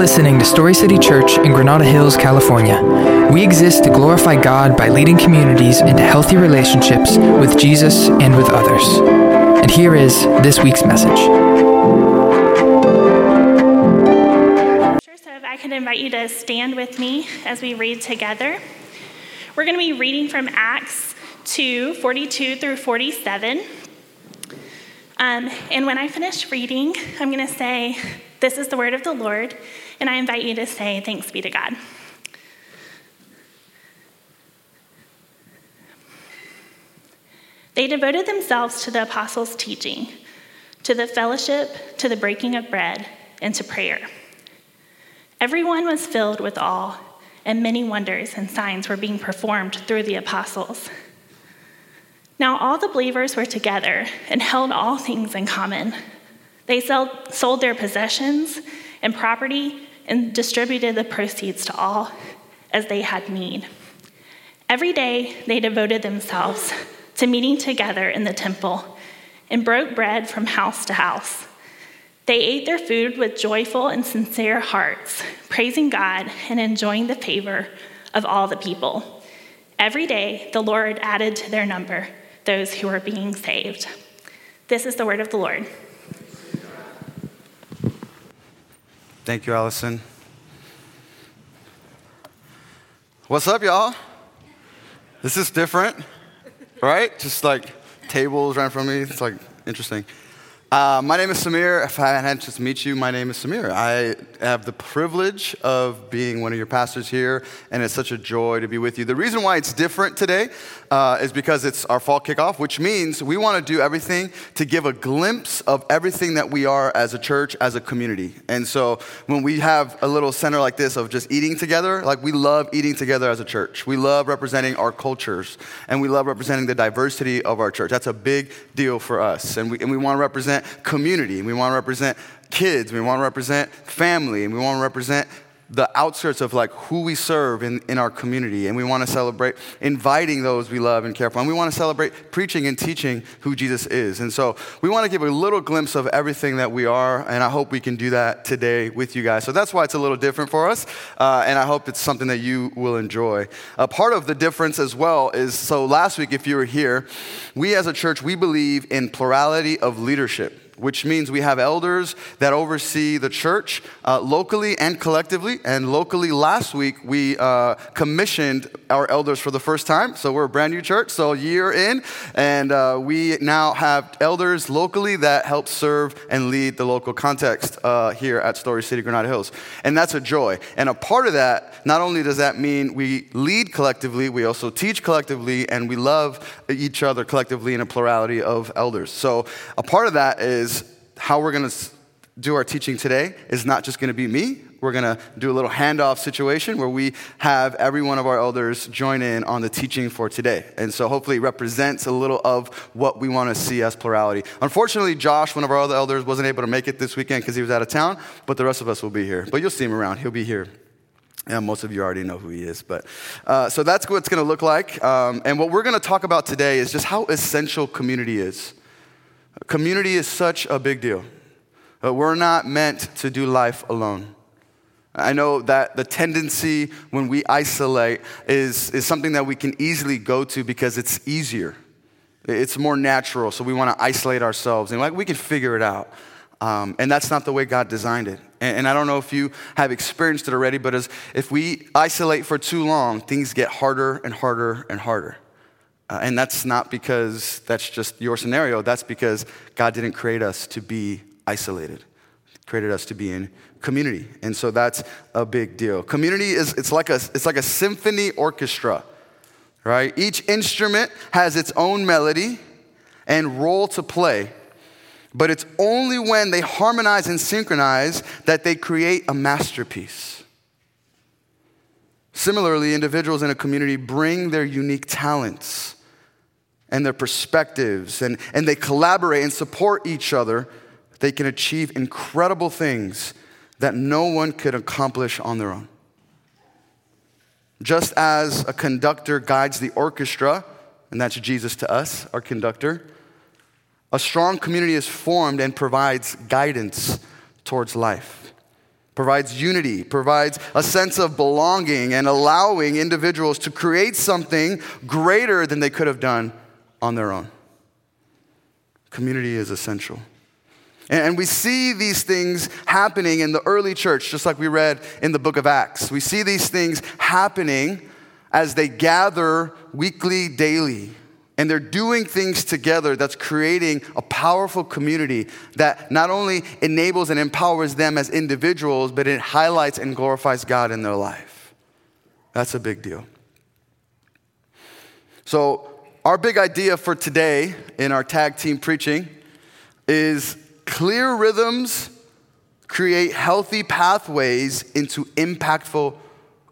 listening to Story City Church in Granada Hills, California. We exist to glorify God by leading communities into healthy relationships with Jesus and with others. And here is this week's message. So if I could invite you to stand with me as we read together. We're going to be reading from Acts 2 42 through 47. Um, and when I finish reading, I'm going to say, This is the word of the Lord, and I invite you to say, Thanks be to God. They devoted themselves to the apostles' teaching, to the fellowship, to the breaking of bread, and to prayer. Everyone was filled with awe, and many wonders and signs were being performed through the apostles. Now, all the believers were together and held all things in common. They sold their possessions and property and distributed the proceeds to all as they had need. Every day, they devoted themselves to meeting together in the temple and broke bread from house to house. They ate their food with joyful and sincere hearts, praising God and enjoying the favor of all the people. Every day, the Lord added to their number those who were being saved. This is the word of the Lord. Thank you, Allison. What's up, y'all? This is different, right? Just like tables right in front of me. It's like interesting. Uh, my name is Samir. If I had to meet you, my name is Samir. I have the privilege of being one of your pastors here, and it's such a joy to be with you. The reason why it's different today uh, is because it's our fall kickoff, which means we want to do everything to give a glimpse of everything that we are as a church, as a community. And so when we have a little center like this of just eating together, like we love eating together as a church. We love representing our cultures, and we love representing the diversity of our church. That's a big deal for us, and we, and we want to represent represent community, and we want to represent kids, we want to represent family, and we want to represent the outskirts of like who we serve in, in our community. And we want to celebrate inviting those we love and care for. And we want to celebrate preaching and teaching who jesus is. And so we want to give a little glimpse of everything that we are and i hope we can do that today with you guys. So that's why it's a little different for us uh, and i hope it's something that you will enjoy. A part of the difference as well is so last week if you were here we as a church we believe in plurality of leadership which means we have elders that oversee the church uh, locally and collectively. And locally, last week, we uh, commissioned our elders for the first time. So we're a brand new church, so year in. And uh, we now have elders locally that help serve and lead the local context uh, here at Story City, Granada Hills. And that's a joy. And a part of that, not only does that mean we lead collectively, we also teach collectively, and we love each other collectively in a plurality of elders. So a part of that is how we're going to do our teaching today is not just going to be me. We're going to do a little handoff situation where we have every one of our elders join in on the teaching for today. And so hopefully it represents a little of what we want to see as plurality. Unfortunately, Josh, one of our other elders, wasn't able to make it this weekend because he was out of town, but the rest of us will be here. But you'll see him around. He'll be here. Yeah, most of you already know who he is. But uh, so that's what it's going to look like. Um, and what we're going to talk about today is just how essential community is. Community is such a big deal. Uh, we're not meant to do life alone. I know that the tendency when we isolate is, is something that we can easily go to because it's easier. It's more natural, so we want to isolate ourselves and like we can figure it out. Um, and that's not the way God designed it. And, and, I don't know if you have experienced it already, but as, if we isolate for too long, things get harder and harder and harder. Uh, and that's not because that's just your scenario. That's because God didn't create us to be isolated. He created us to be in community. And so that's a big deal. Community is it's like a it's like a symphony orchestra. Right? Each instrument has its own melody and role to play. But it's only when they harmonize and synchronize that they create a masterpiece. Similarly, individuals in a community bring their unique talents and their perspectives, and, and they collaborate and support each other, they can achieve incredible things that no one could accomplish on their own. Just as a conductor guides the orchestra, and that's Jesus to us, our conductor, a strong community is formed and provides guidance towards life provides unity, provides a sense of belonging, and allowing individuals to create something greater than they could have done on their own. Community is essential. And we see these things happening in the early church, just like we read in the book of Acts. We see these things happening as they gather weekly, daily, and they're doing things together that's creating a powerful community that not only enables and empowers them as individuals, but it highlights and glorifies God in their life. That's a big deal. So, our big idea for today in our tag team preaching is clear rhythms create healthy pathways into impactful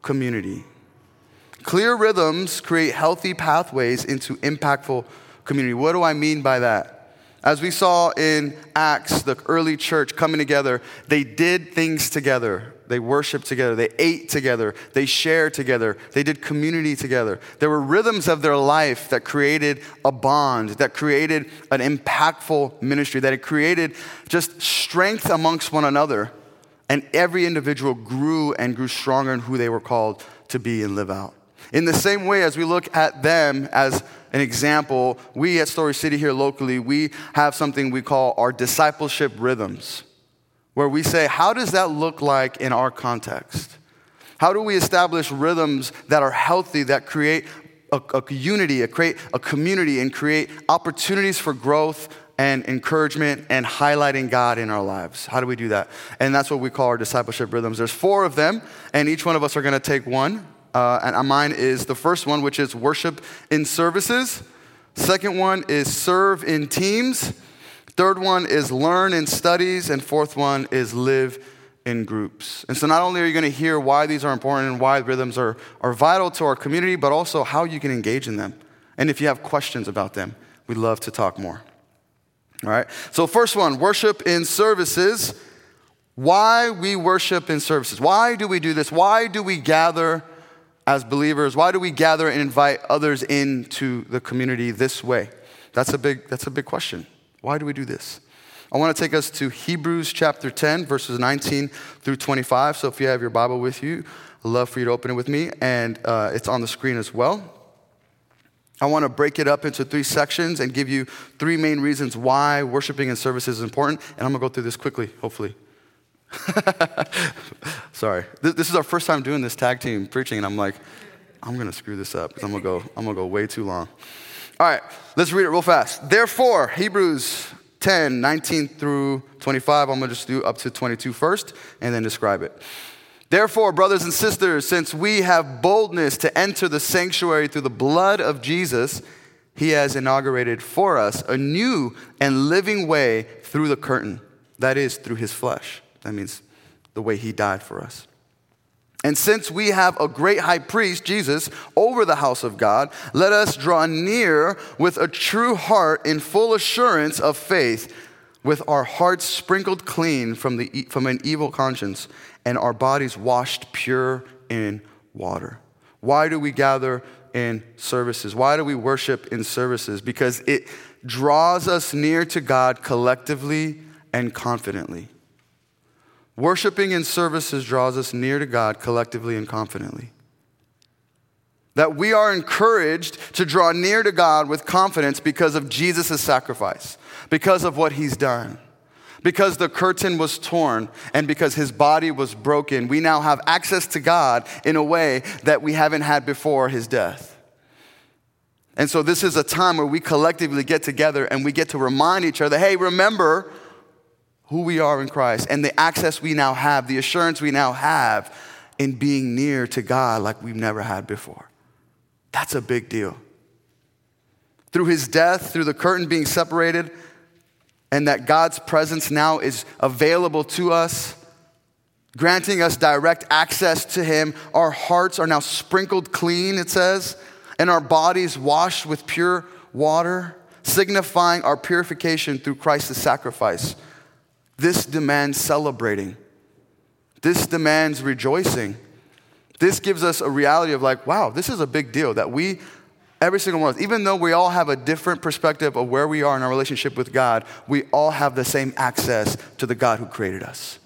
community. Clear rhythms create healthy pathways into impactful community. What do I mean by that? As we saw in Acts, the early church coming together, they did things together. They worshiped together. They ate together. They shared together. They did community together. There were rhythms of their life that created a bond, that created an impactful ministry, that it created just strength amongst one another. And every individual grew and grew stronger in who they were called to be and live out. In the same way as we look at them as an example, we at Story City here locally, we have something we call our discipleship rhythms, where we say, how does that look like in our context? How do we establish rhythms that are healthy, that create a, a unity, a create a community, and create opportunities for growth and encouragement and highlighting God in our lives. How do we do that? And that's what we call our discipleship rhythms. There's four of them, and each one of us are going to take one. Uh, and mine is the first one, which is worship in services. Second one is serve in teams. Third one is learn in studies. And fourth one is live in groups. And so not only are you going to hear why these are important and why rhythms are, are vital to our community, but also how you can engage in them. And if you have questions about them, we'd love to talk more. All right. So, first one worship in services. Why we worship in services. Why do we do this? Why do we gather as believers? Why do we gather and invite others into the community this way? That's a big, that's a big question. Why do we do this? I want to take us to Hebrews chapter 10, verses 19 through 25. So if you have your Bible with you, I'd love for you to open it with me, and uh, it's on the screen as well. I want to break it up into three sections and give you three main reasons why worshiping and services is important. And I'm going to go through this quickly, hopefully. Sorry. This is our first time doing this tag team preaching, and I'm like, I'm going to screw this up because I'm going to go, I'm going to go way too long. All right, let's read it real fast. Therefore, Hebrews 10, 19 through 25, I'm going to just do up to 22 first and then describe it. Therefore, brothers and sisters, since we have boldness to enter the sanctuary through the blood of Jesus, he has inaugurated for us a new and living way through the curtain, that is, through his flesh. That means the way he died for us. And since we have a great high priest, Jesus, over the house of God, let us draw near with a true heart in full assurance of faith, with our hearts sprinkled clean from, the, from an evil conscience and our bodies washed pure in water. Why do we gather in services? Why do we worship in services? Because it draws us near to God collectively and confidently. Worshiping in services draws us near to God collectively and confidently. That we are encouraged to draw near to God with confidence because of Jesus' sacrifice, because of what he's done. Because the curtain was torn and because his body was broken, we now have access to God in a way that we haven't had before his death. And so, this is a time where we collectively get together and we get to remind each other hey, remember who we are in Christ and the access we now have, the assurance we now have in being near to God like we've never had before. That's a big deal. Through his death, through the curtain being separated, and that God's presence now is available to us, granting us direct access to him. Our hearts are now sprinkled clean, it says, and our bodies washed with pure water, signifying our purification through Christ's sacrifice this demands celebrating. This demands rejoicing. This gives us a reality of like, wow, this is a big deal that we, every single one of us, even though we all have a different perspective of where we are in our relationship with God, we all have the same access to the God who created us.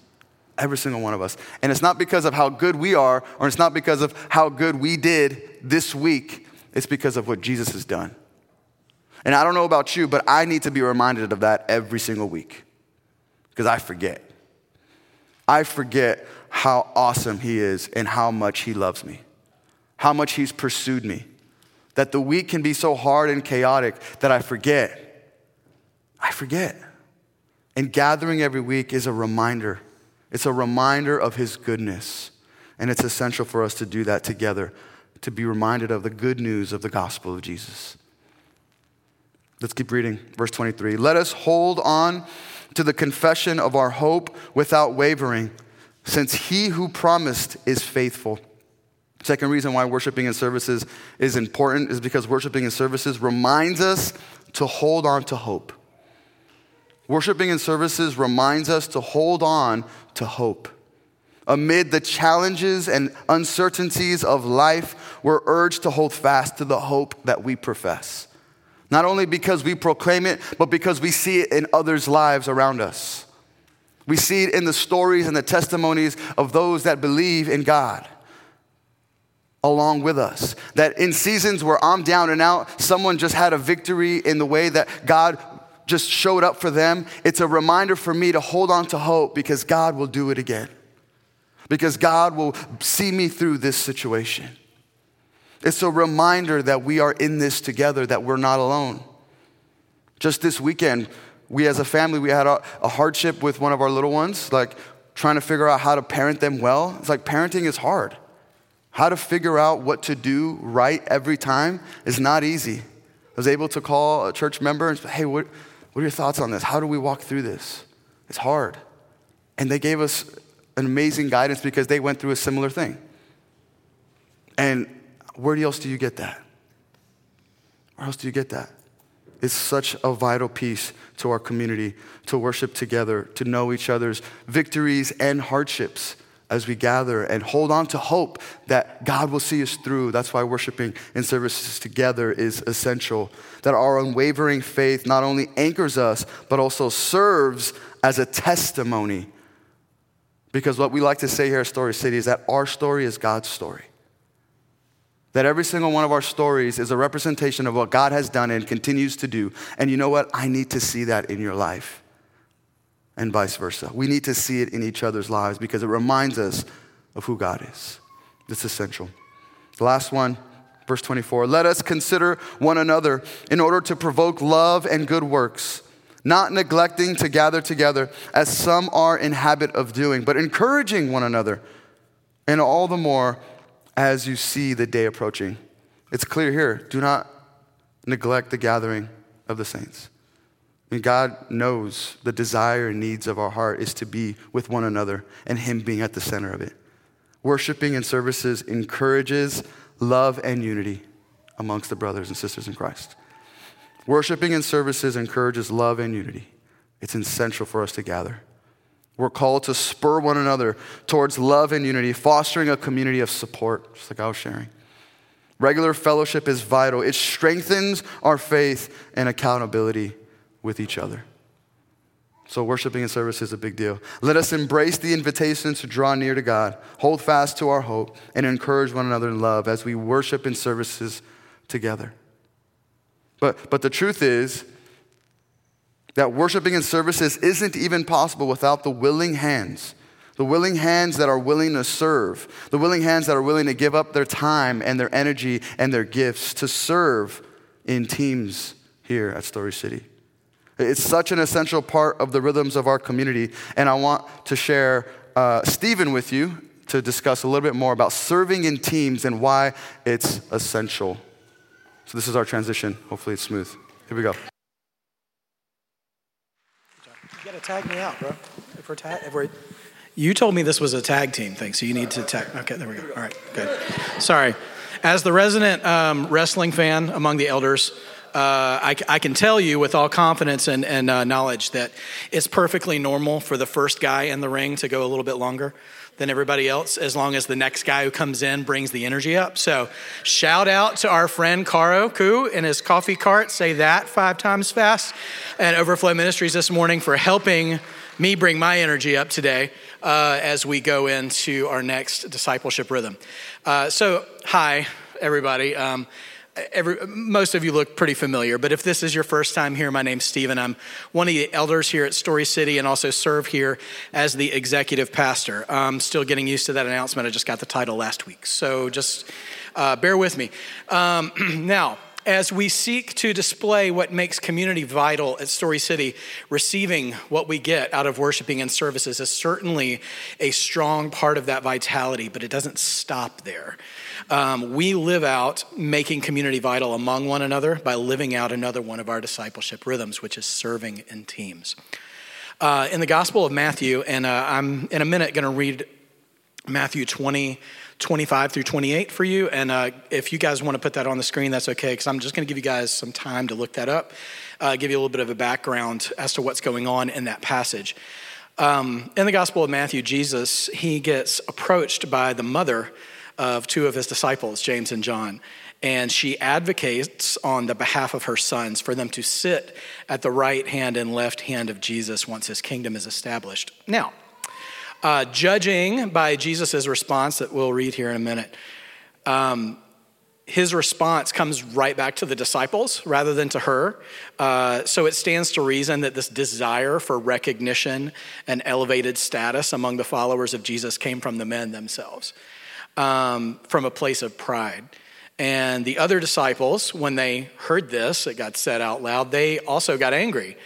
Every single one of us. And it's not because of how good we are, or it's not because of how good we did this week. It's because of what Jesus has done. And I don't know about you, but I need to be reminded of that every single week because I forget. I forget how awesome He is and how much He loves me, how much He's pursued me. That the week can be so hard and chaotic that I forget. I forget. And gathering every week is a reminder. It's a reminder of His goodness. And it's essential for us to do that together, to be reminded of the good news of the gospel of Jesus. Let's keep reading. Verse 23. Let us hold on to the confession of our hope without wavering, since he who promised is faithful. Second reason why worshiping in services is important is because worshiping in services reminds us to hold on to hope. Worshiping in services reminds us to hold on to hope. Amid the challenges and uncertainties of life, we're urged to hold fast to the hope that we profess. Not only because we proclaim it, but because we see it in others' lives around us. We see it in the stories and the testimonies of those that believe in God along with us. That in seasons where I'm down and out, someone just had a victory in the way that God just showed up for them. It's a reminder for me to hold on to hope because God will do it again. Because God will see me through this situation. It's a reminder that we are in this together, that we're not alone. Just this weekend, we as a family, we had a, a, hardship with one of our little ones, like trying to figure out how to parent them well. It's like parenting is hard. How to figure out what to do right every time is not easy. I was able to call a church member and say, hey, what, what are your thoughts on this? How do we walk through this? It's hard. And they gave us an amazing guidance because they went through a similar thing. And where else do you get that? Where else do you get that? It's such a vital piece to our community to worship together, to know each other's victories and hardships as we gather and hold on to hope that God will see us through. That's why worshiping in services together is essential. That our unwavering faith not only anchors us, but also serves as a testimony. Because what we like to say here at Story City is that our story is God's story. That every single one of our stories is a representation of what God has done and continues to do. And you know what? I need to see that in your life, and vice versa. We need to see it in each other's lives because it reminds us of who God is. It's essential. The last one, verse 24 let us consider one another in order to provoke love and good works. Not neglecting to gather together as some are in habit of doing, but encouraging one another, and all the more as you see the day approaching. It's clear here do not neglect the gathering of the saints. I mean, God knows the desire and needs of our heart is to be with one another and Him being at the center of it. Worshiping and services encourages love and unity amongst the brothers and sisters in Christ. Worshiping and services encourages love and unity. It's essential for us to gather. We're called to spur one another towards love and unity, fostering a community of support, just like I was sharing. Regular fellowship is vital, it strengthens our faith and accountability with each other. So, worshiping and service is a big deal. Let us embrace the invitation to draw near to God, hold fast to our hope, and encourage one another in love as we worship in services together. But, but the truth is, that worshiping and services isn't even possible without the willing hands. The willing hands that are willing to serve, the willing hands that are willing to give up their time and their energy and their gifts to serve in teams here at Story City. It's such an essential part of the rhythms of our community, and I want to share uh, Stephen with you to discuss a little bit more about serving in teams and why it's essential. So, this is our transition. Hopefully, it's smooth. Here we go gotta tag me out, bro. If we're tag, if we're, you told me this was a tag team thing, so you need to tag. Okay, there we go. All right, good. Sorry. As the resident um, wrestling fan among the elders, uh, I, I, can tell you with all confidence and, and uh, knowledge that it's perfectly normal for the first guy in the ring to go a little bit longer than everybody else, as long as the next guy who comes in brings the energy up. So, shout out to our friend Caro Ku in his coffee cart. Say that five times fast. And Overflow Ministries this morning for helping me bring my energy up today uh, as we go into our next discipleship rhythm. Uh, so, hi, everybody. Um, Every, most of you look pretty familiar, but if this is your first time here, my name's Stephen. I'm one of the elders here at Story City and also serve here as the executive pastor. I'm still getting used to that announcement. I just got the title last week, so just uh, bear with me. Um, now, as we seek to display what makes community vital at Story City, receiving what we get out of worshiping and services is certainly a strong part of that vitality, but it doesn't stop there. Um, we live out making community vital among one another by living out another one of our discipleship rhythms, which is serving in teams. Uh, in the Gospel of Matthew, and uh, I'm in a minute going to read Matthew 20, 25 through 28 for you. And uh, if you guys want to put that on the screen, that's okay, because I'm just going to give you guys some time to look that up, uh, give you a little bit of a background as to what's going on in that passage. Um, in the Gospel of Matthew, Jesus, he gets approached by the mother of two of his disciples, James and John. And she advocates on the behalf of her sons for them to sit at the right hand and left hand of Jesus once his kingdom is established. Now, uh, judging by Jesus' response that we'll read here in a minute, um, his response comes right back to the disciples rather than to her. Uh, so it stands to reason that this desire for recognition and elevated status among the followers of Jesus came from the men themselves um, from a place of pride. And the other disciples, when they heard this, it got said out loud, they also got angry.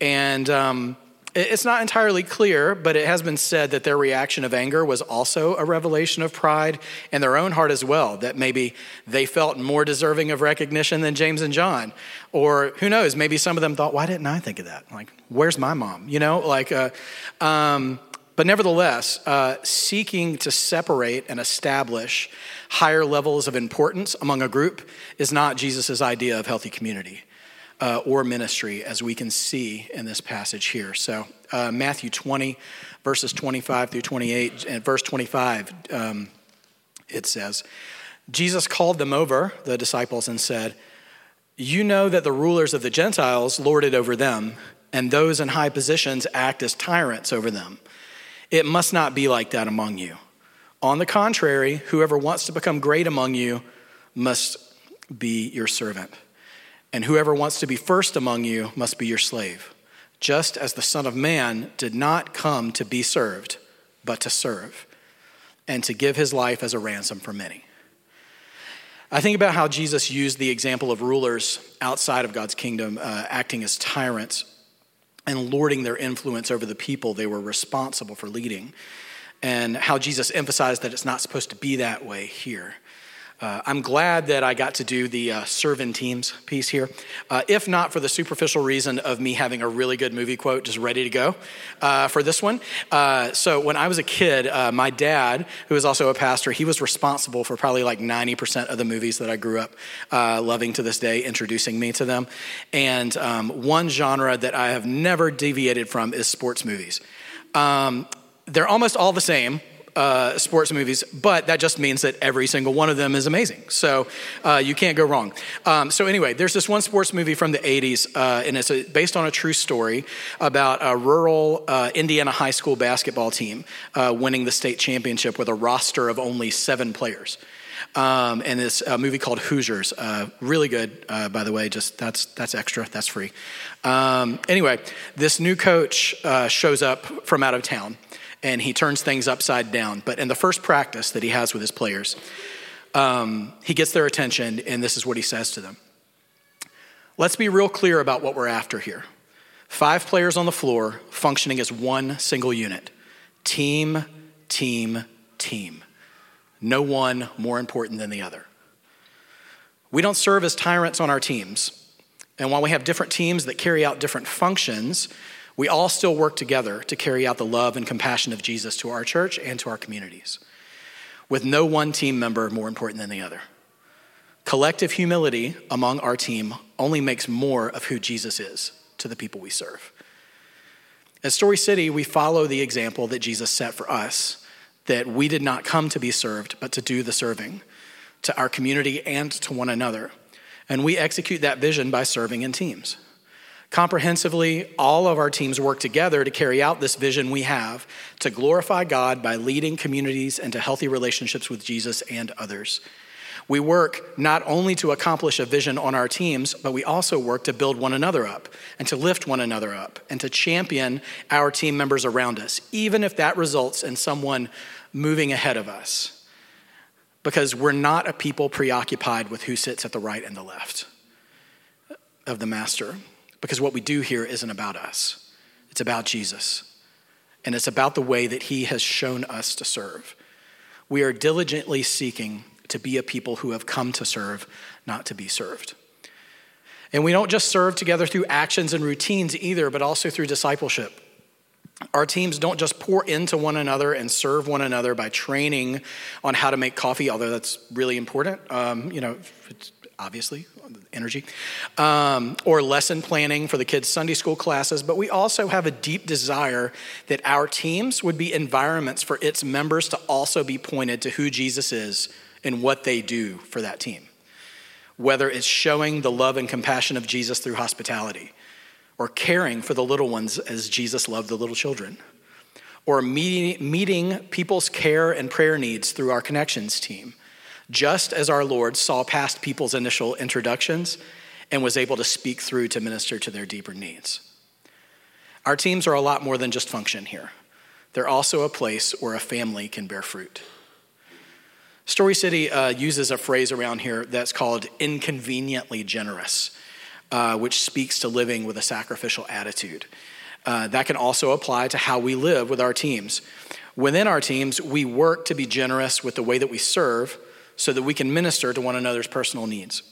And um, it's not entirely clear, but it has been said that their reaction of anger was also a revelation of pride in their own heart as well, that maybe they felt more deserving of recognition than James and John. Or who knows, maybe some of them thought, why didn't I think of that? Like, where's my mom? You know, like, uh, um, but nevertheless, uh, seeking to separate and establish higher levels of importance among a group is not Jesus' idea of healthy community uh, or ministry, as we can see in this passage here. So, uh, Matthew 20, verses 25 through 28, and verse 25, um, it says, Jesus called them over, the disciples, and said, You know that the rulers of the Gentiles lord it over them, and those in high positions act as tyrants over them. It must not be like that among you. On the contrary, whoever wants to become great among you must be your servant. And whoever wants to be first among you must be your slave, just as the Son of Man did not come to be served, but to serve, and to give his life as a ransom for many. I think about how Jesus used the example of rulers outside of God's kingdom uh, acting as tyrants and lording their influence over the people they were responsible for leading, and how Jesus emphasized that it's not supposed to be that way here. Uh, I'm glad that I got to do the uh, serve teams piece here, uh, if not for the superficial reason of me having a really good movie quote just ready to go uh, for this one. Uh, so, when I was a kid, uh, my dad, who was also a pastor, he was responsible for probably like 90% of the movies that I grew up loving to this day, introducing me to them. And um, one genre that I have never deviated from is sports movies. Um, they're almost all the same uh, sports movies, but that just means that every single one of them is amazing. So uh, you can't go wrong. Um, so, anyway, there's this one sports movie from the 80s, uh, and it's a, based on a true story about a rural uh, Indiana high school basketball team uh, winning the state championship with a roster of only seven players. Um, and it's a movie called Hoosiers. Uh, really good, uh, by the way. Just that's that's extra. That's free. Um, anyway, this new coach uh, shows up from out of town, and he turns things upside down. But in the first practice that he has with his players, um, he gets their attention, and this is what he says to them. Let's be real clear about what we're after here. Five players on the floor functioning as one single unit team, team, team. No one more important than the other. We don't serve as tyrants on our teams. And while we have different teams that carry out different functions, we all still work together to carry out the love and compassion of Jesus to our church and to our communities, with no one team member more important than the other. Collective humility among our team only makes more of who Jesus is to the people we serve. At Story City, we follow the example that Jesus set for us that we did not come to be served, but to do the serving to our community and to one another. And we execute that vision by serving in teams. Comprehensively, all of our teams work together to carry out this vision we have to glorify God by leading communities into healthy relationships with Jesus and others. We work not only to accomplish a vision on our teams, but we also work to build one another up and to lift one another up and to champion our team members around us, even if that results in someone moving ahead of us. Because we're not a people preoccupied with who sits at the right and the left of the master because what we do here isn't about us, it's about Jesus. And it's about the way that he has shown us to serve. We are diligently seeking to be a people who have come to serve, not to be served. And we don't just serve together through actions and routines either, but also through discipleship. Our teams don't just pour into one another and serve one another by training on how to make coffee, although that's really important. Um, you know, obviously, energy, um, or lesson planning for the kids' Sunday school classes, but we also have a deep desire that our teams would be environments for its members to also be pointed to who Jesus is and what they do for that team. Whether it's showing the love and compassion of Jesus through hospitality, or caring for the little ones as Jesus loved the little children, or meeting, meeting people's care and prayer needs through our connections team just as our Lord saw past people's initial introductions and was able to speak through to minister to their deeper needs. Our teams are a lot more than just function here, they're also a place where a family can bear fruit. Story City uh, uses a phrase around here that's called inconveniently generous, uh, which speaks to living with a sacrificial attitude. Uh, that can also apply to how we live with our teams. Within our teams, we work to be generous with the way that we serve so that we can minister to one another's personal needs.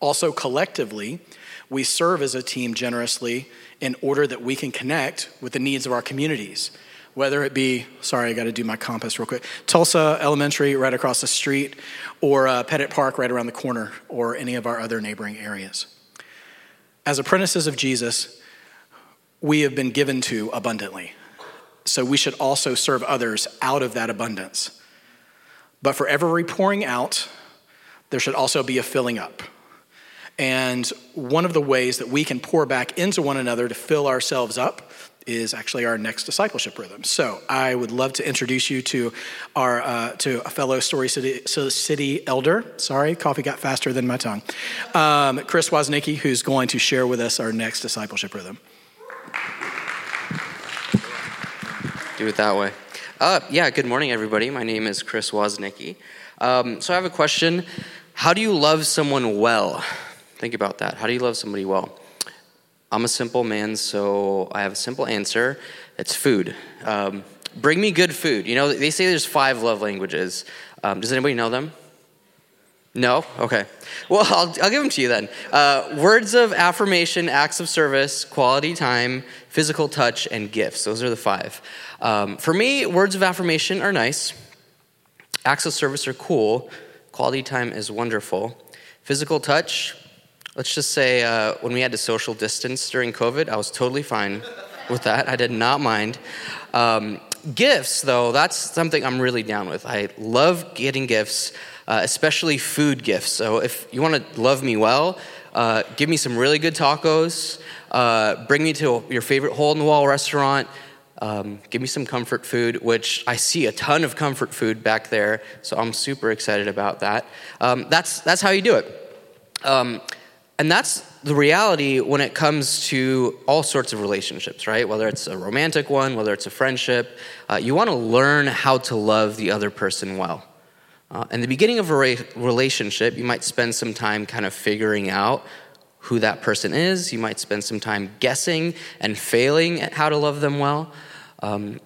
Also, collectively, we serve as a team generously in order that we can connect with the needs of our communities. Whether it be, sorry, I got to do my compass real quick, Tulsa Elementary right across the street, or uh, Petit Park right around the corner, or any of our other neighboring areas. As apprentices of Jesus, we have been given to abundantly. So we should also serve others out of that abundance. But for every pouring out, there should also be a filling up. And one of the ways that we can pour back into one another to fill ourselves up is actually our next discipleship rhythm. So I would love to introduce you to our uh, to a fellow Story City, City elder. Sorry, coffee got faster than my tongue. Um, Chris Woznicki, who's going to share with us our next discipleship rhythm. Do it that way. Uh, yeah, good morning, everybody. My name is Chris Woznicki. Um, so I have a question. How do you love someone well? Think about that. How do you love somebody well? I'm a simple man, so I have a simple answer. It's food. Um, bring me good food. You know, they say there's five love languages. Um, does anybody know them? No? Okay. Well, I'll, I'll give them to you then. Uh, words of affirmation, acts of service, quality time, physical touch, and gifts. Those are the five. Um, for me, words of affirmation are nice, acts of service are cool, quality time is wonderful. Physical touch, let's just say uh, when we had to social distance during COVID, I was totally fine with that. I did not mind. Um, gifts, though, that's something I'm really down with. I love getting gifts, uh, especially food gifts. So if you want to love me well, uh, give me some really good tacos, uh, bring me to your favorite hole in the wall restaurant. Um, give me some comfort food, which I see a ton of comfort food back there, so I'm super excited about that. Um, that's, that's how you do it. Um, and that's the reality when it comes to all sorts of relationships, right? Whether it's a romantic one, whether it's a friendship, uh, you want to learn how to love the other person well. Uh, in the beginning of a re- relationship, you might spend some time kind of figuring out who that person is. You might spend some time guessing and failing at how to love them well. Um,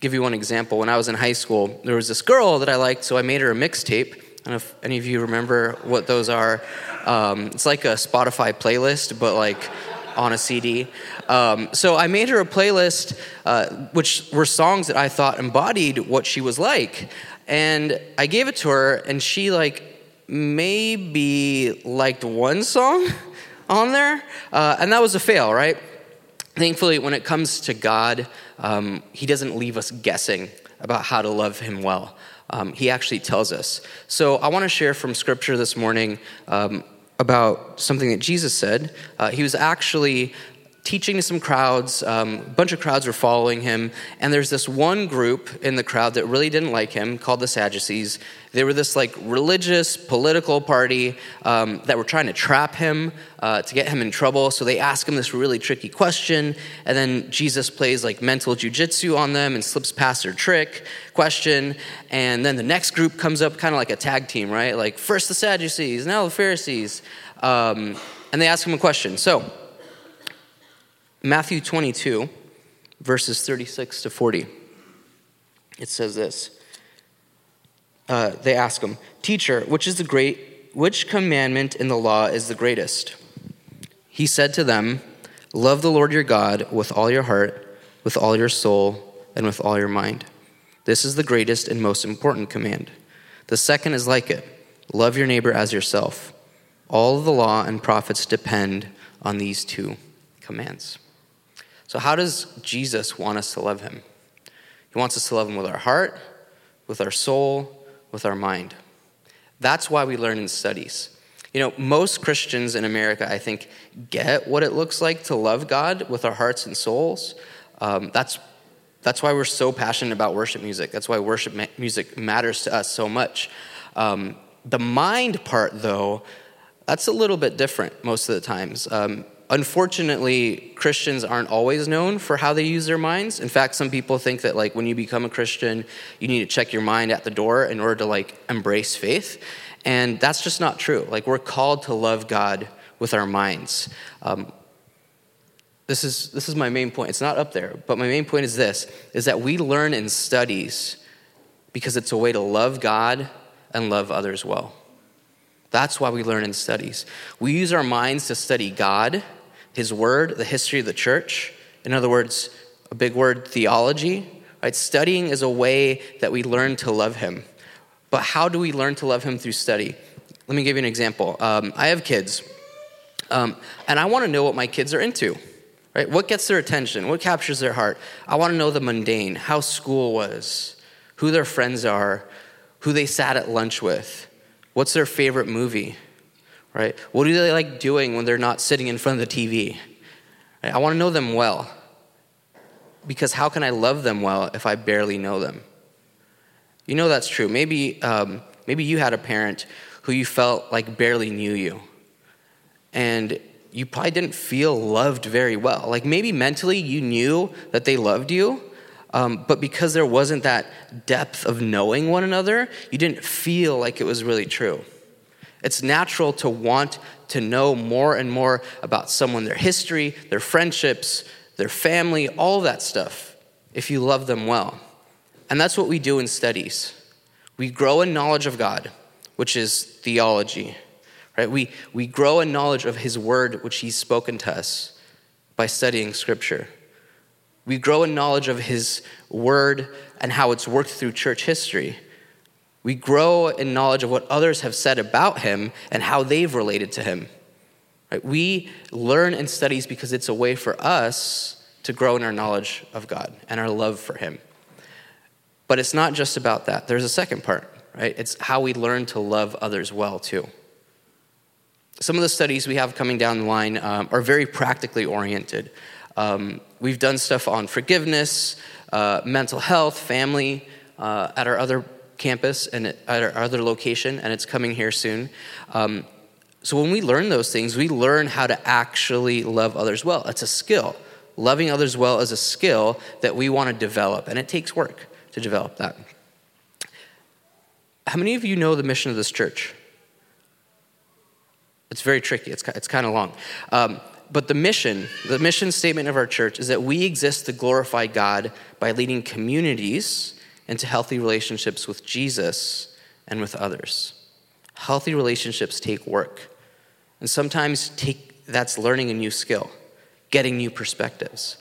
give you one example. When I was in high school, there was this girl that I liked, so I made her a mixtape. I don't know if any of you remember what those are. Um, it's like a Spotify playlist, but like on a CD. Um, so I made her a playlist, uh, which were songs that I thought embodied what she was like, and I gave it to her, and she like maybe liked one song on there, uh, and that was a fail, right? Thankfully, when it comes to God, um, He doesn't leave us guessing about how to love Him well. Um, he actually tells us. So I want to share from Scripture this morning um, about something that Jesus said. Uh, he was actually teaching to some crowds. Um, a bunch of crowds were following him. And there's this one group in the crowd that really didn't like him called the Sadducees. They were this like religious, political party um, that were trying to trap him uh, to get him in trouble. So they ask him this really tricky question. And then Jesus plays like mental jujitsu on them and slips past their trick question. And then the next group comes up kind of like a tag team, right? Like first the Sadducees, now the Pharisees. Um, and they ask him a question. So, Matthew 22, verses 36 to 40. It says this. Uh, they ask him, Teacher, which is the great, which commandment in the law is the greatest? He said to them, Love the Lord your God with all your heart, with all your soul, and with all your mind. This is the greatest and most important command. The second is like it love your neighbor as yourself. All the law and prophets depend on these two commands. So, how does Jesus want us to love him? He wants us to love him with our heart, with our soul, with our mind. That's why we learn in studies. You know, most Christians in America, I think, get what it looks like to love God with our hearts and souls. Um, that's, that's why we're so passionate about worship music. That's why worship ma- music matters to us so much. Um, the mind part, though, that's a little bit different most of the times. Um, unfortunately, Christians aren't always known for how they use their minds. In fact, some people think that like when you become a Christian, you need to check your mind at the door in order to like embrace faith. And that's just not true. Like we're called to love God with our minds. Um, this is this is my main point. It's not up there, but my main point is this: is that we learn in studies because it's a way to love God and love others well. That's why we learn in studies. We use our minds to study God his word, the history of the church. In other words, a big word, theology. Right? Studying is a way that we learn to love him. But how do we learn to love him through study? Let me give you an example. Um, I have kids, um, and I want to know what my kids are into. Right? What gets their attention? What captures their heart? I want to know the mundane, how school was, who their friends are, who they sat at lunch with, what's their favorite movie right? What do they like doing when they're not sitting in front of the TV? Right? I want to know them well. Because how can I love them well if I barely know them? You know that's true. Maybe, um, maybe you had a parent who you felt like barely knew you. And you probably didn't feel loved very well. Like maybe mentally you knew that they loved you, um, but because there wasn't that depth of knowing one another, you didn't feel like it was really true. It's natural to want to know more and more about someone, their history, their friendships, their family, all that stuff, if you love them well. And that's what we do in studies. We grow in knowledge of God, which is theology, right? We, we grow in knowledge of His Word, which He's spoken to us by studying Scripture. We grow in knowledge of His Word and how it's worked through church history we grow in knowledge of what others have said about him and how they've related to him. Right? We learn in studies because it's a way for us to grow in our knowledge of God and our love for him. But it's not just about that. There's a second part, right? It's how we learn to love others well, too. Some of the studies we have coming down the line um, are very practically oriented. Um, we've done stuff on forgiveness, uh, mental health, family. Uh, at our other campus and at our other location, and it's coming here soon. Um, so when we learn those things, we learn how to actually love others well. It's a skill. Loving others well is a skill that we want to develop, and it takes work to develop that. How many of you know the mission of this church? It's very tricky, it's, it's kind of long. Um, but the mission, the mission statement of our church is that we exist to glorify God by leading communities into healthy relationships with Jesus and with others. Healthy relationships take work. And sometimes take, that's learning a new skill, getting new perspectives.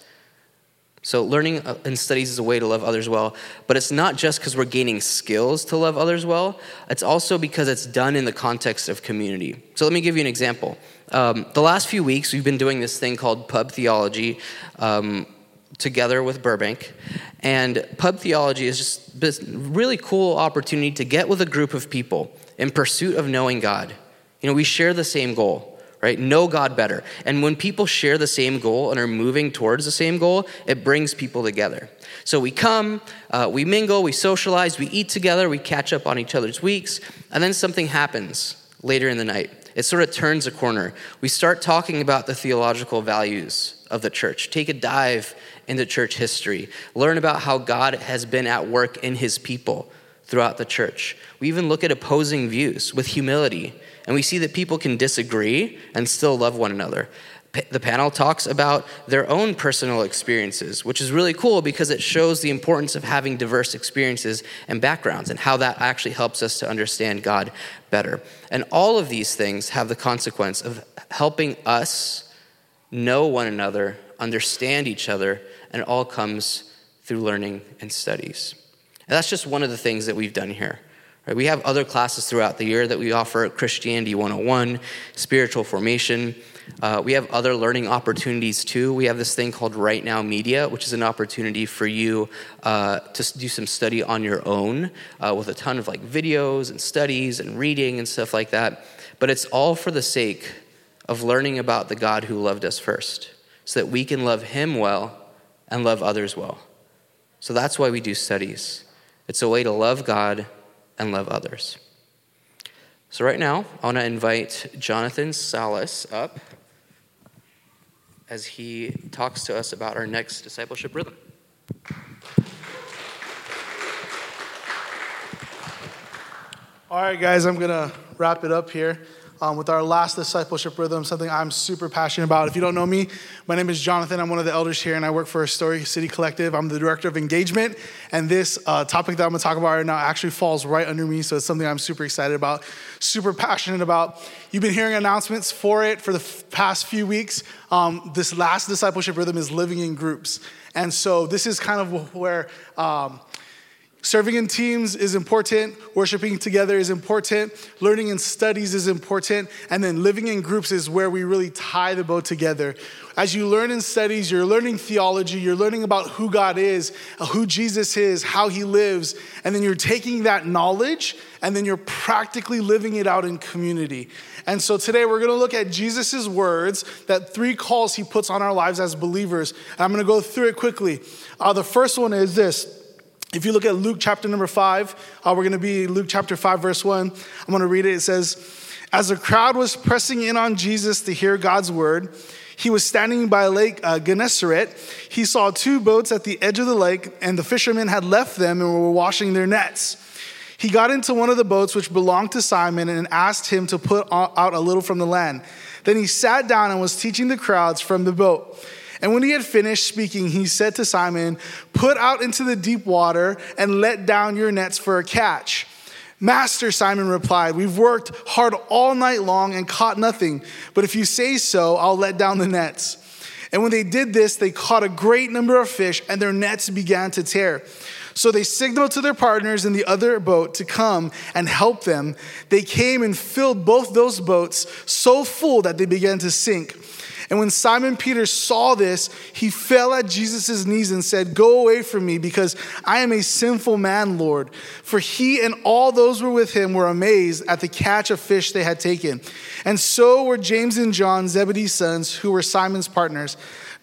So, learning and studies is a way to love others well, but it's not just because we're gaining skills to love others well, it's also because it's done in the context of community. So, let me give you an example. Um, the last few weeks, we've been doing this thing called pub theology. Um, together with Burbank. And pub theology is just this really cool opportunity to get with a group of people in pursuit of knowing God You know, we share the same goal, right? Know God better. And when people share the same goal and are moving towards the same goal, it brings people together. So we come, uh, we mingle, we socialize, we eat together, we catch up on each other's weeks, and then something happens later in the night. It sort of turns a corner. We start talking about the theological values of the church, take a dive into church history, learn about how God has been at work in his people throughout the church. We even look at opposing views with humility, and we see that people can disagree and still love one another the panel talks about their own personal experiences, which is really cool because it shows the importance of having diverse experiences and backgrounds and how that actually helps us to understand God better. And all of these things have the consequence of helping us know one another, understand each other, and it all comes through learning and studies. And that's just one of the things that we've done here. Right? We have other classes throughout the year that we offer Christianity 101, spiritual formation. Uh, we have other learning opportunities too. We have this thing called Right Now Media, which is an opportunity for you uh, to do some study on your own uh, with a ton of like videos and studies and reading and stuff like that. But it's all for the sake of learning about the God who loved us first, so that we can love Him well and love others well. So that's why we do studies. It's a way to love God and love others. So, right now, I want to invite Jonathan Salas up as he talks to us about our next discipleship rhythm. All right, guys, I'm going to wrap it up here um, with our last discipleship rhythm, something I'm super passionate about. If you don't know me, my name is Jonathan. I'm one of the elders here, and I work for Story City Collective. I'm the director of engagement, and this uh, topic that I'm going to talk about right now actually falls right under me, so it's something I'm super excited about, super passionate about. You've been hearing announcements for it for the f- past few weeks. Um, this last discipleship rhythm is living in groups, and so this is kind of where. Um, Serving in teams is important, worshiping together is important, learning in studies is important, and then living in groups is where we really tie the boat together. As you learn in studies, you're learning theology, you're learning about who God is, who Jesus is, how he lives, and then you're taking that knowledge and then you're practically living it out in community. And so today we're going to look at Jesus' words, that three calls he puts on our lives as believers. And I'm going to go through it quickly. Uh, the first one is this if you look at Luke chapter number five, uh, we're going to be Luke chapter five, verse one. I'm going to read it. It says, As the crowd was pressing in on Jesus to hear God's word, he was standing by Lake uh, Gennesaret. He saw two boats at the edge of the lake, and the fishermen had left them and were washing their nets. He got into one of the boats which belonged to Simon and asked him to put out a little from the land. Then he sat down and was teaching the crowds from the boat. And when he had finished speaking, he said to Simon, Put out into the deep water and let down your nets for a catch. Master, Simon replied, We've worked hard all night long and caught nothing, but if you say so, I'll let down the nets. And when they did this, they caught a great number of fish, and their nets began to tear. So they signaled to their partners in the other boat to come and help them. They came and filled both those boats so full that they began to sink. And when Simon Peter saw this, he fell at Jesus' knees and said, Go away from me, because I am a sinful man, Lord. For he and all those who were with him were amazed at the catch of fish they had taken. And so were James and John, Zebedee's sons, who were Simon's partners.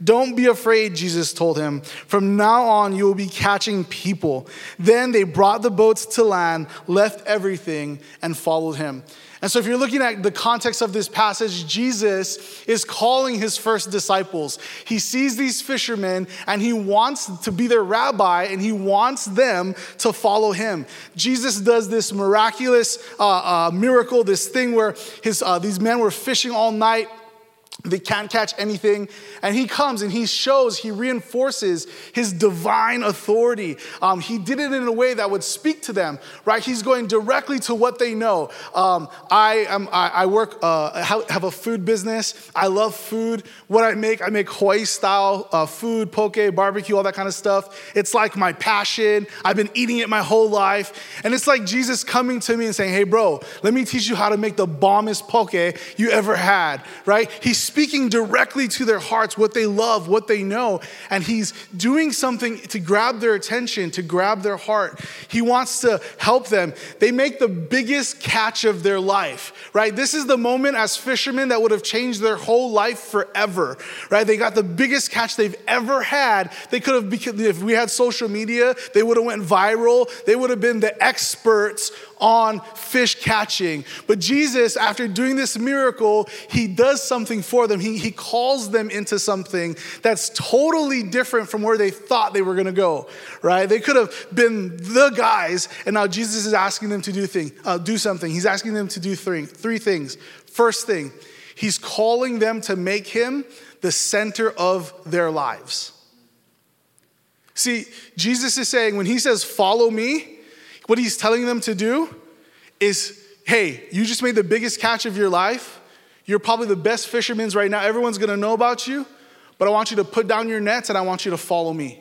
Don't be afraid, Jesus told him. From now on, you will be catching people. Then they brought the boats to land, left everything, and followed him. And so, if you're looking at the context of this passage, Jesus is calling his first disciples. He sees these fishermen and he wants to be their rabbi and he wants them to follow him. Jesus does this miraculous uh, uh, miracle, this thing where his, uh, these men were fishing all night they can't catch anything. And he comes and he shows, he reinforces his divine authority. Um, he did it in a way that would speak to them, right? He's going directly to what they know. Um, I, am, I, I work, uh, have a food business. I love food. What I make, I make Hawaii style uh, food, poke, barbecue, all that kind of stuff. It's like my passion. I've been eating it my whole life. And it's like Jesus coming to me and saying, hey, bro, let me teach you how to make the bombest poke you ever had, right? He's speaking directly to their hearts, what they love, what they know, and he's doing something to grab their attention, to grab their heart. He wants to help them. They make the biggest catch of their life, right? This is the moment as fishermen that would have changed their whole life forever, right? They got the biggest catch they've ever had. They could have, if we had social media, they would have went viral. They would have been the experts on fish catching. But Jesus, after doing this miracle, he does something for them. He, he calls them into something that's totally different from where they thought they were going to go, right? They could have been the guys, and now Jesus is asking them to do, thing, uh, do something. He's asking them to do three, three things. First thing, he's calling them to make him the center of their lives. See, Jesus is saying, when he says, Follow me, what he's telling them to do is hey, you just made the biggest catch of your life. You're probably the best fishermen right now. Everyone's gonna know about you, but I want you to put down your nets and I want you to follow me.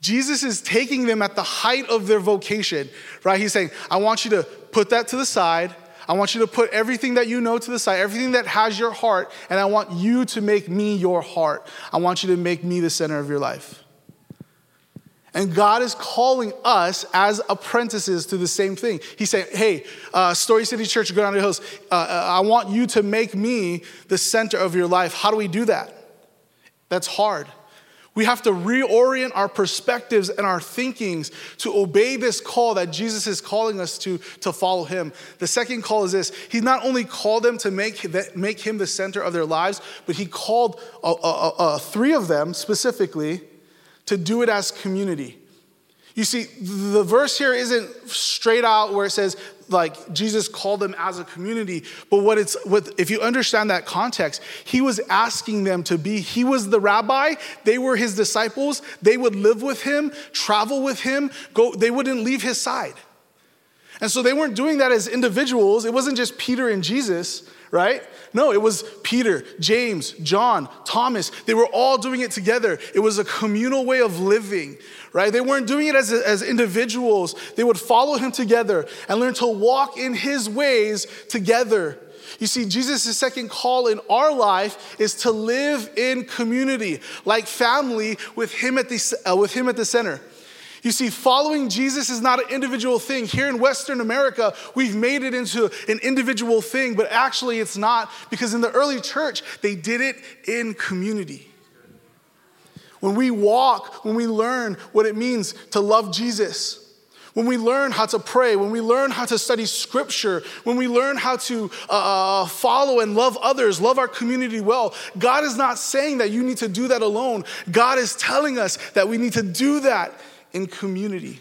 Jesus is taking them at the height of their vocation, right? He's saying, I want you to put that to the side. I want you to put everything that you know to the side, everything that has your heart, and I want you to make me your heart. I want you to make me the center of your life. And God is calling us as apprentices to the same thing. He's saying, hey, uh, Story City Church, Granada Hills, uh, uh, I want you to make me the center of your life. How do we do that? That's hard. We have to reorient our perspectives and our thinkings to obey this call that Jesus is calling us to, to follow him. The second call is this He not only called them to make, make him the center of their lives, but he called uh, uh, uh, three of them specifically to do it as community. You see, the verse here isn't straight out where it says, like, Jesus called them as a community, but what it's, what, if you understand that context, he was asking them to be, he was the rabbi, they were his disciples, they would live with him, travel with him, go, they wouldn't leave his side. And so they weren't doing that as individuals, it wasn't just Peter and Jesus, right? No, it was Peter, James, John, Thomas. They were all doing it together. It was a communal way of living, right? They weren't doing it as, as individuals. They would follow him together and learn to walk in his ways together. You see, Jesus' second call in our life is to live in community, like family, with him at the, uh, with him at the center. You see, following Jesus is not an individual thing. Here in Western America, we've made it into an individual thing, but actually it's not because in the early church, they did it in community. When we walk, when we learn what it means to love Jesus, when we learn how to pray, when we learn how to study scripture, when we learn how to uh, uh follow and love others, love our community well, God is not saying that you need to do that alone. God is telling us that we need to do that in community.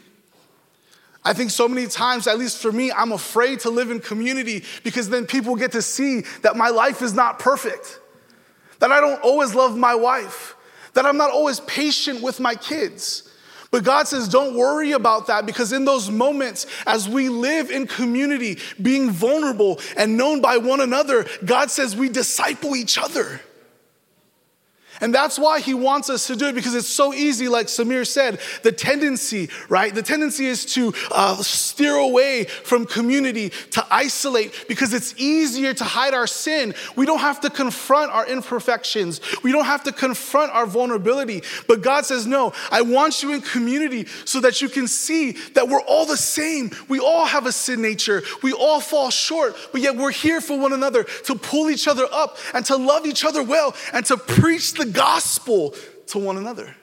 I think so many times, at least for me, I'm afraid to live in community because then people get to see that my life is not perfect, that I don't always love my wife, that I'm not always patient with my kids. But God says, don't worry about that because in those moments, as we live in community, being vulnerable and known by one another, God says we disciple each other. And that's why he wants us to do it because it's so easy, like Samir said. The tendency, right? The tendency is to uh, steer away from community, to isolate, because it's easier to hide our sin. We don't have to confront our imperfections, we don't have to confront our vulnerability. But God says, No, I want you in community so that you can see that we're all the same. We all have a sin nature, we all fall short, but yet we're here for one another to pull each other up and to love each other well and to preach the gospel to one another.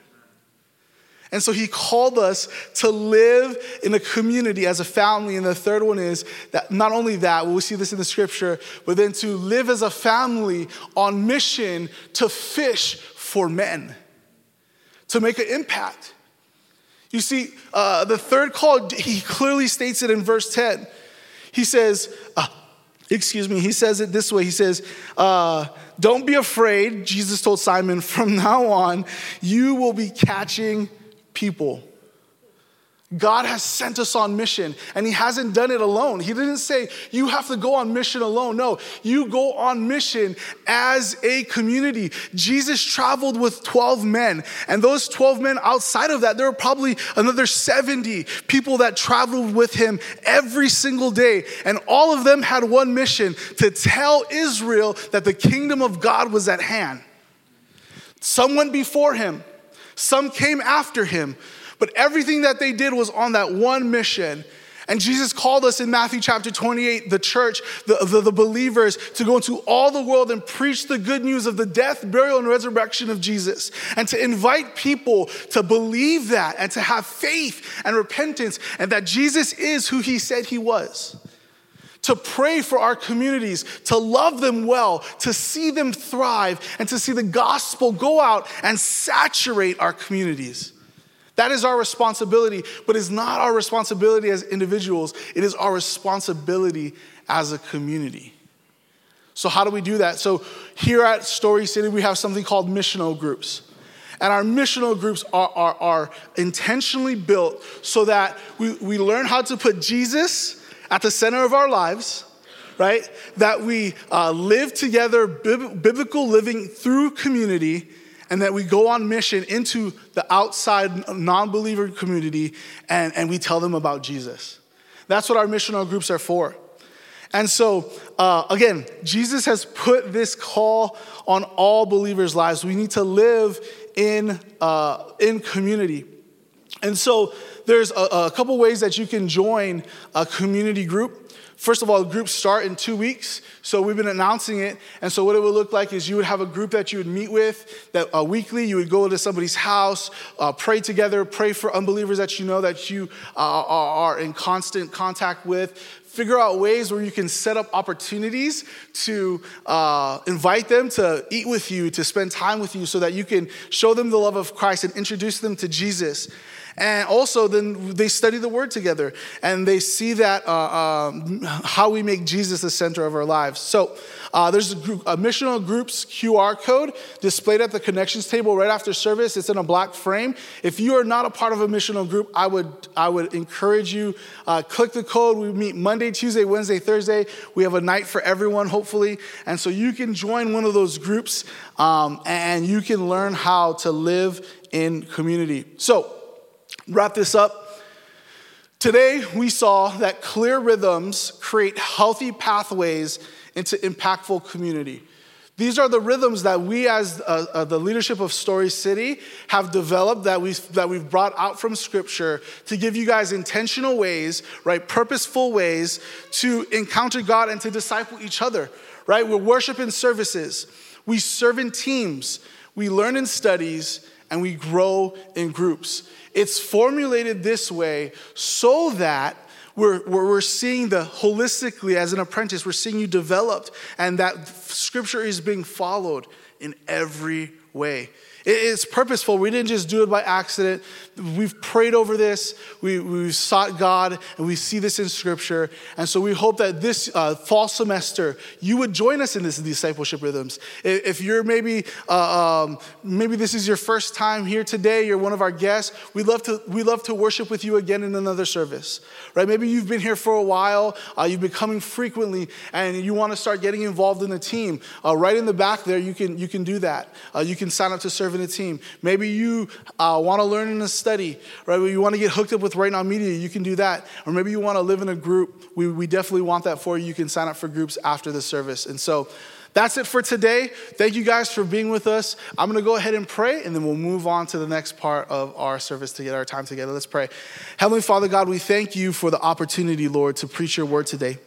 And so he called us to live in a community as a family. And the third one is that not only that, we see this in the scripture, but then to live as a family on mission to fish for men, to make an impact. You see, uh, the third call, he clearly states it in verse 10. He says, uh, excuse me, he says it this way. He says, uh, Don't be afraid, Jesus told Simon, from now on, you will be catching people. God has sent us on mission, and He hasn't done it alone. He didn't say, You have to go on mission alone. No, you go on mission as a community. Jesus traveled with 12 men, and those 12 men outside of that, there were probably another 70 people that traveled with Him every single day. And all of them had one mission to tell Israel that the kingdom of God was at hand. Some went before Him, some came after Him. But everything that they did was on that one mission. And Jesus called us in Matthew chapter 28, the church, the, the, the, believers, to go into all the world and preach the good news of the death, burial, and resurrection of Jesus. And to invite people to believe that and to have faith and repentance and that Jesus is who he said he was. To pray for our communities, to love them well, to see them thrive, and to see the gospel go out and saturate our communities. That is our responsibility, but it's not our responsibility as individuals, it is our responsibility as a community. So, how do we do that? So, here at Story City, we have something called missional groups. And our missional groups are, are, are intentionally built so that we, we learn how to put Jesus at the center of our lives, right? That we uh, live together, bib- biblical living through community, and that we go on mission into the outside non believer community and, and we tell them about Jesus. That's what our missional groups are for. And so, uh, again, Jesus has put this call on all believers' lives. We need to live in, uh, in community. And so, there's a, a couple ways that you can join a community group. First of all, groups start in two weeks. So we've been announcing it. And so what it would look like is you would have a group that you would meet with that uh, weekly. You would go to somebody's house, uh, pray together, pray for unbelievers that you know that you uh, are in constant contact with. Figure out ways where you can set up opportunities to uh, invite them to eat with you, to spend time with you, so that you can show them the love of Christ and introduce them to Jesus. And also, then they study the word together and they see that uh, um, how we make Jesus the center of our lives. So, uh, there's a, group, a missional group's QR code displayed at the connections table right after service. It's in a black frame. If you are not a part of a missional group, I would, I would encourage you, uh, click the code. We meet Monday, Tuesday, Wednesday, Thursday. We have a night for everyone, hopefully. And so you can join one of those groups um, and you can learn how to live in community. So, wrap this up. Today, we saw that clear rhythms create healthy pathways into impactful community. These are the rhythms that we, as uh, uh, the leadership of Story City, have developed that we've, that we've brought out from Scripture to give you guys intentional ways, right, purposeful ways to encounter God and to disciple each other, right? We worship in services, we serve in teams, we learn in studies, and we grow in groups. It's formulated this way so that we're, we're seeing the holistically as an apprentice, we're seeing you developed, and that scripture is being followed in every way. It's purposeful. We didn't just do it by accident. We've prayed over this. We, we've sought God, and we see this in Scripture. And so we hope that this uh, fall semester, you would join us in this discipleship rhythms. If you're maybe, uh, um, maybe this is your first time here today, you're one of our guests, we'd love to, we love to worship with you again in another service, right? Maybe you've been here for a while, uh, you've been coming frequently, and you want to start getting involved in the team. Uh, right in the back there, you can, you can do that. Uh, you can sign up to serve in a team. Maybe you uh, want to learn in a study, right? You want to get hooked up with Right Now Media, you can do that. Or maybe you want to live in a group. We, we definitely want that for you. You can sign up for groups after the service. And so that's it for today. Thank you guys for being with us. I'm going to go ahead and pray, and then we'll move on to the next part of our service to get our time together. Let's pray. Heavenly Father, God, we thank you for the opportunity, Lord, to preach your word today.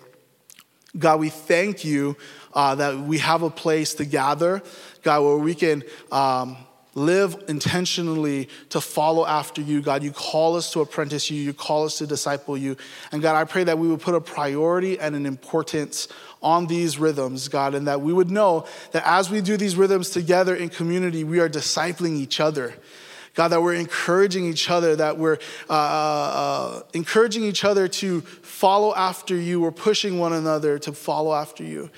God, we thank you uh, that we have a place to gather, God, where we can. Um, live intentionally to follow after you. God, you call us to apprentice you, you call us to disciple you. And God, I pray that we would put a priority and an importance on these rhythms, God, and that we would know that as we do these rhythms together in community, we are discipling each other. God, that we're encouraging each other, that we're uh, uh, encouraging each other to follow after you. We're pushing one another to follow after you.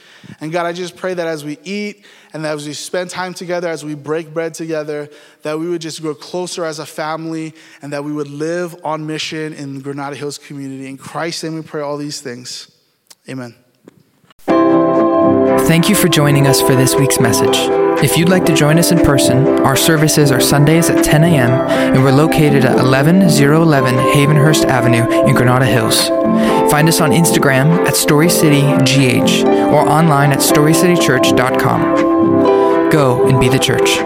And God, I just pray that as we eat and as we spend time together, as we break bread together, that we would just grow closer as a family and that we would live on mission in Granada Hills community. In Christ's name we pray all these things. Amen. Thank you for joining us for this week's message. If you'd like to join us in person, our services are Sundays at 10 a.m. and we're located at 11011 Havenhurst Avenue in Granada Hills. Find us on Instagram at StoryCityGH or online at StoryCityChurch.com. Go and be the church.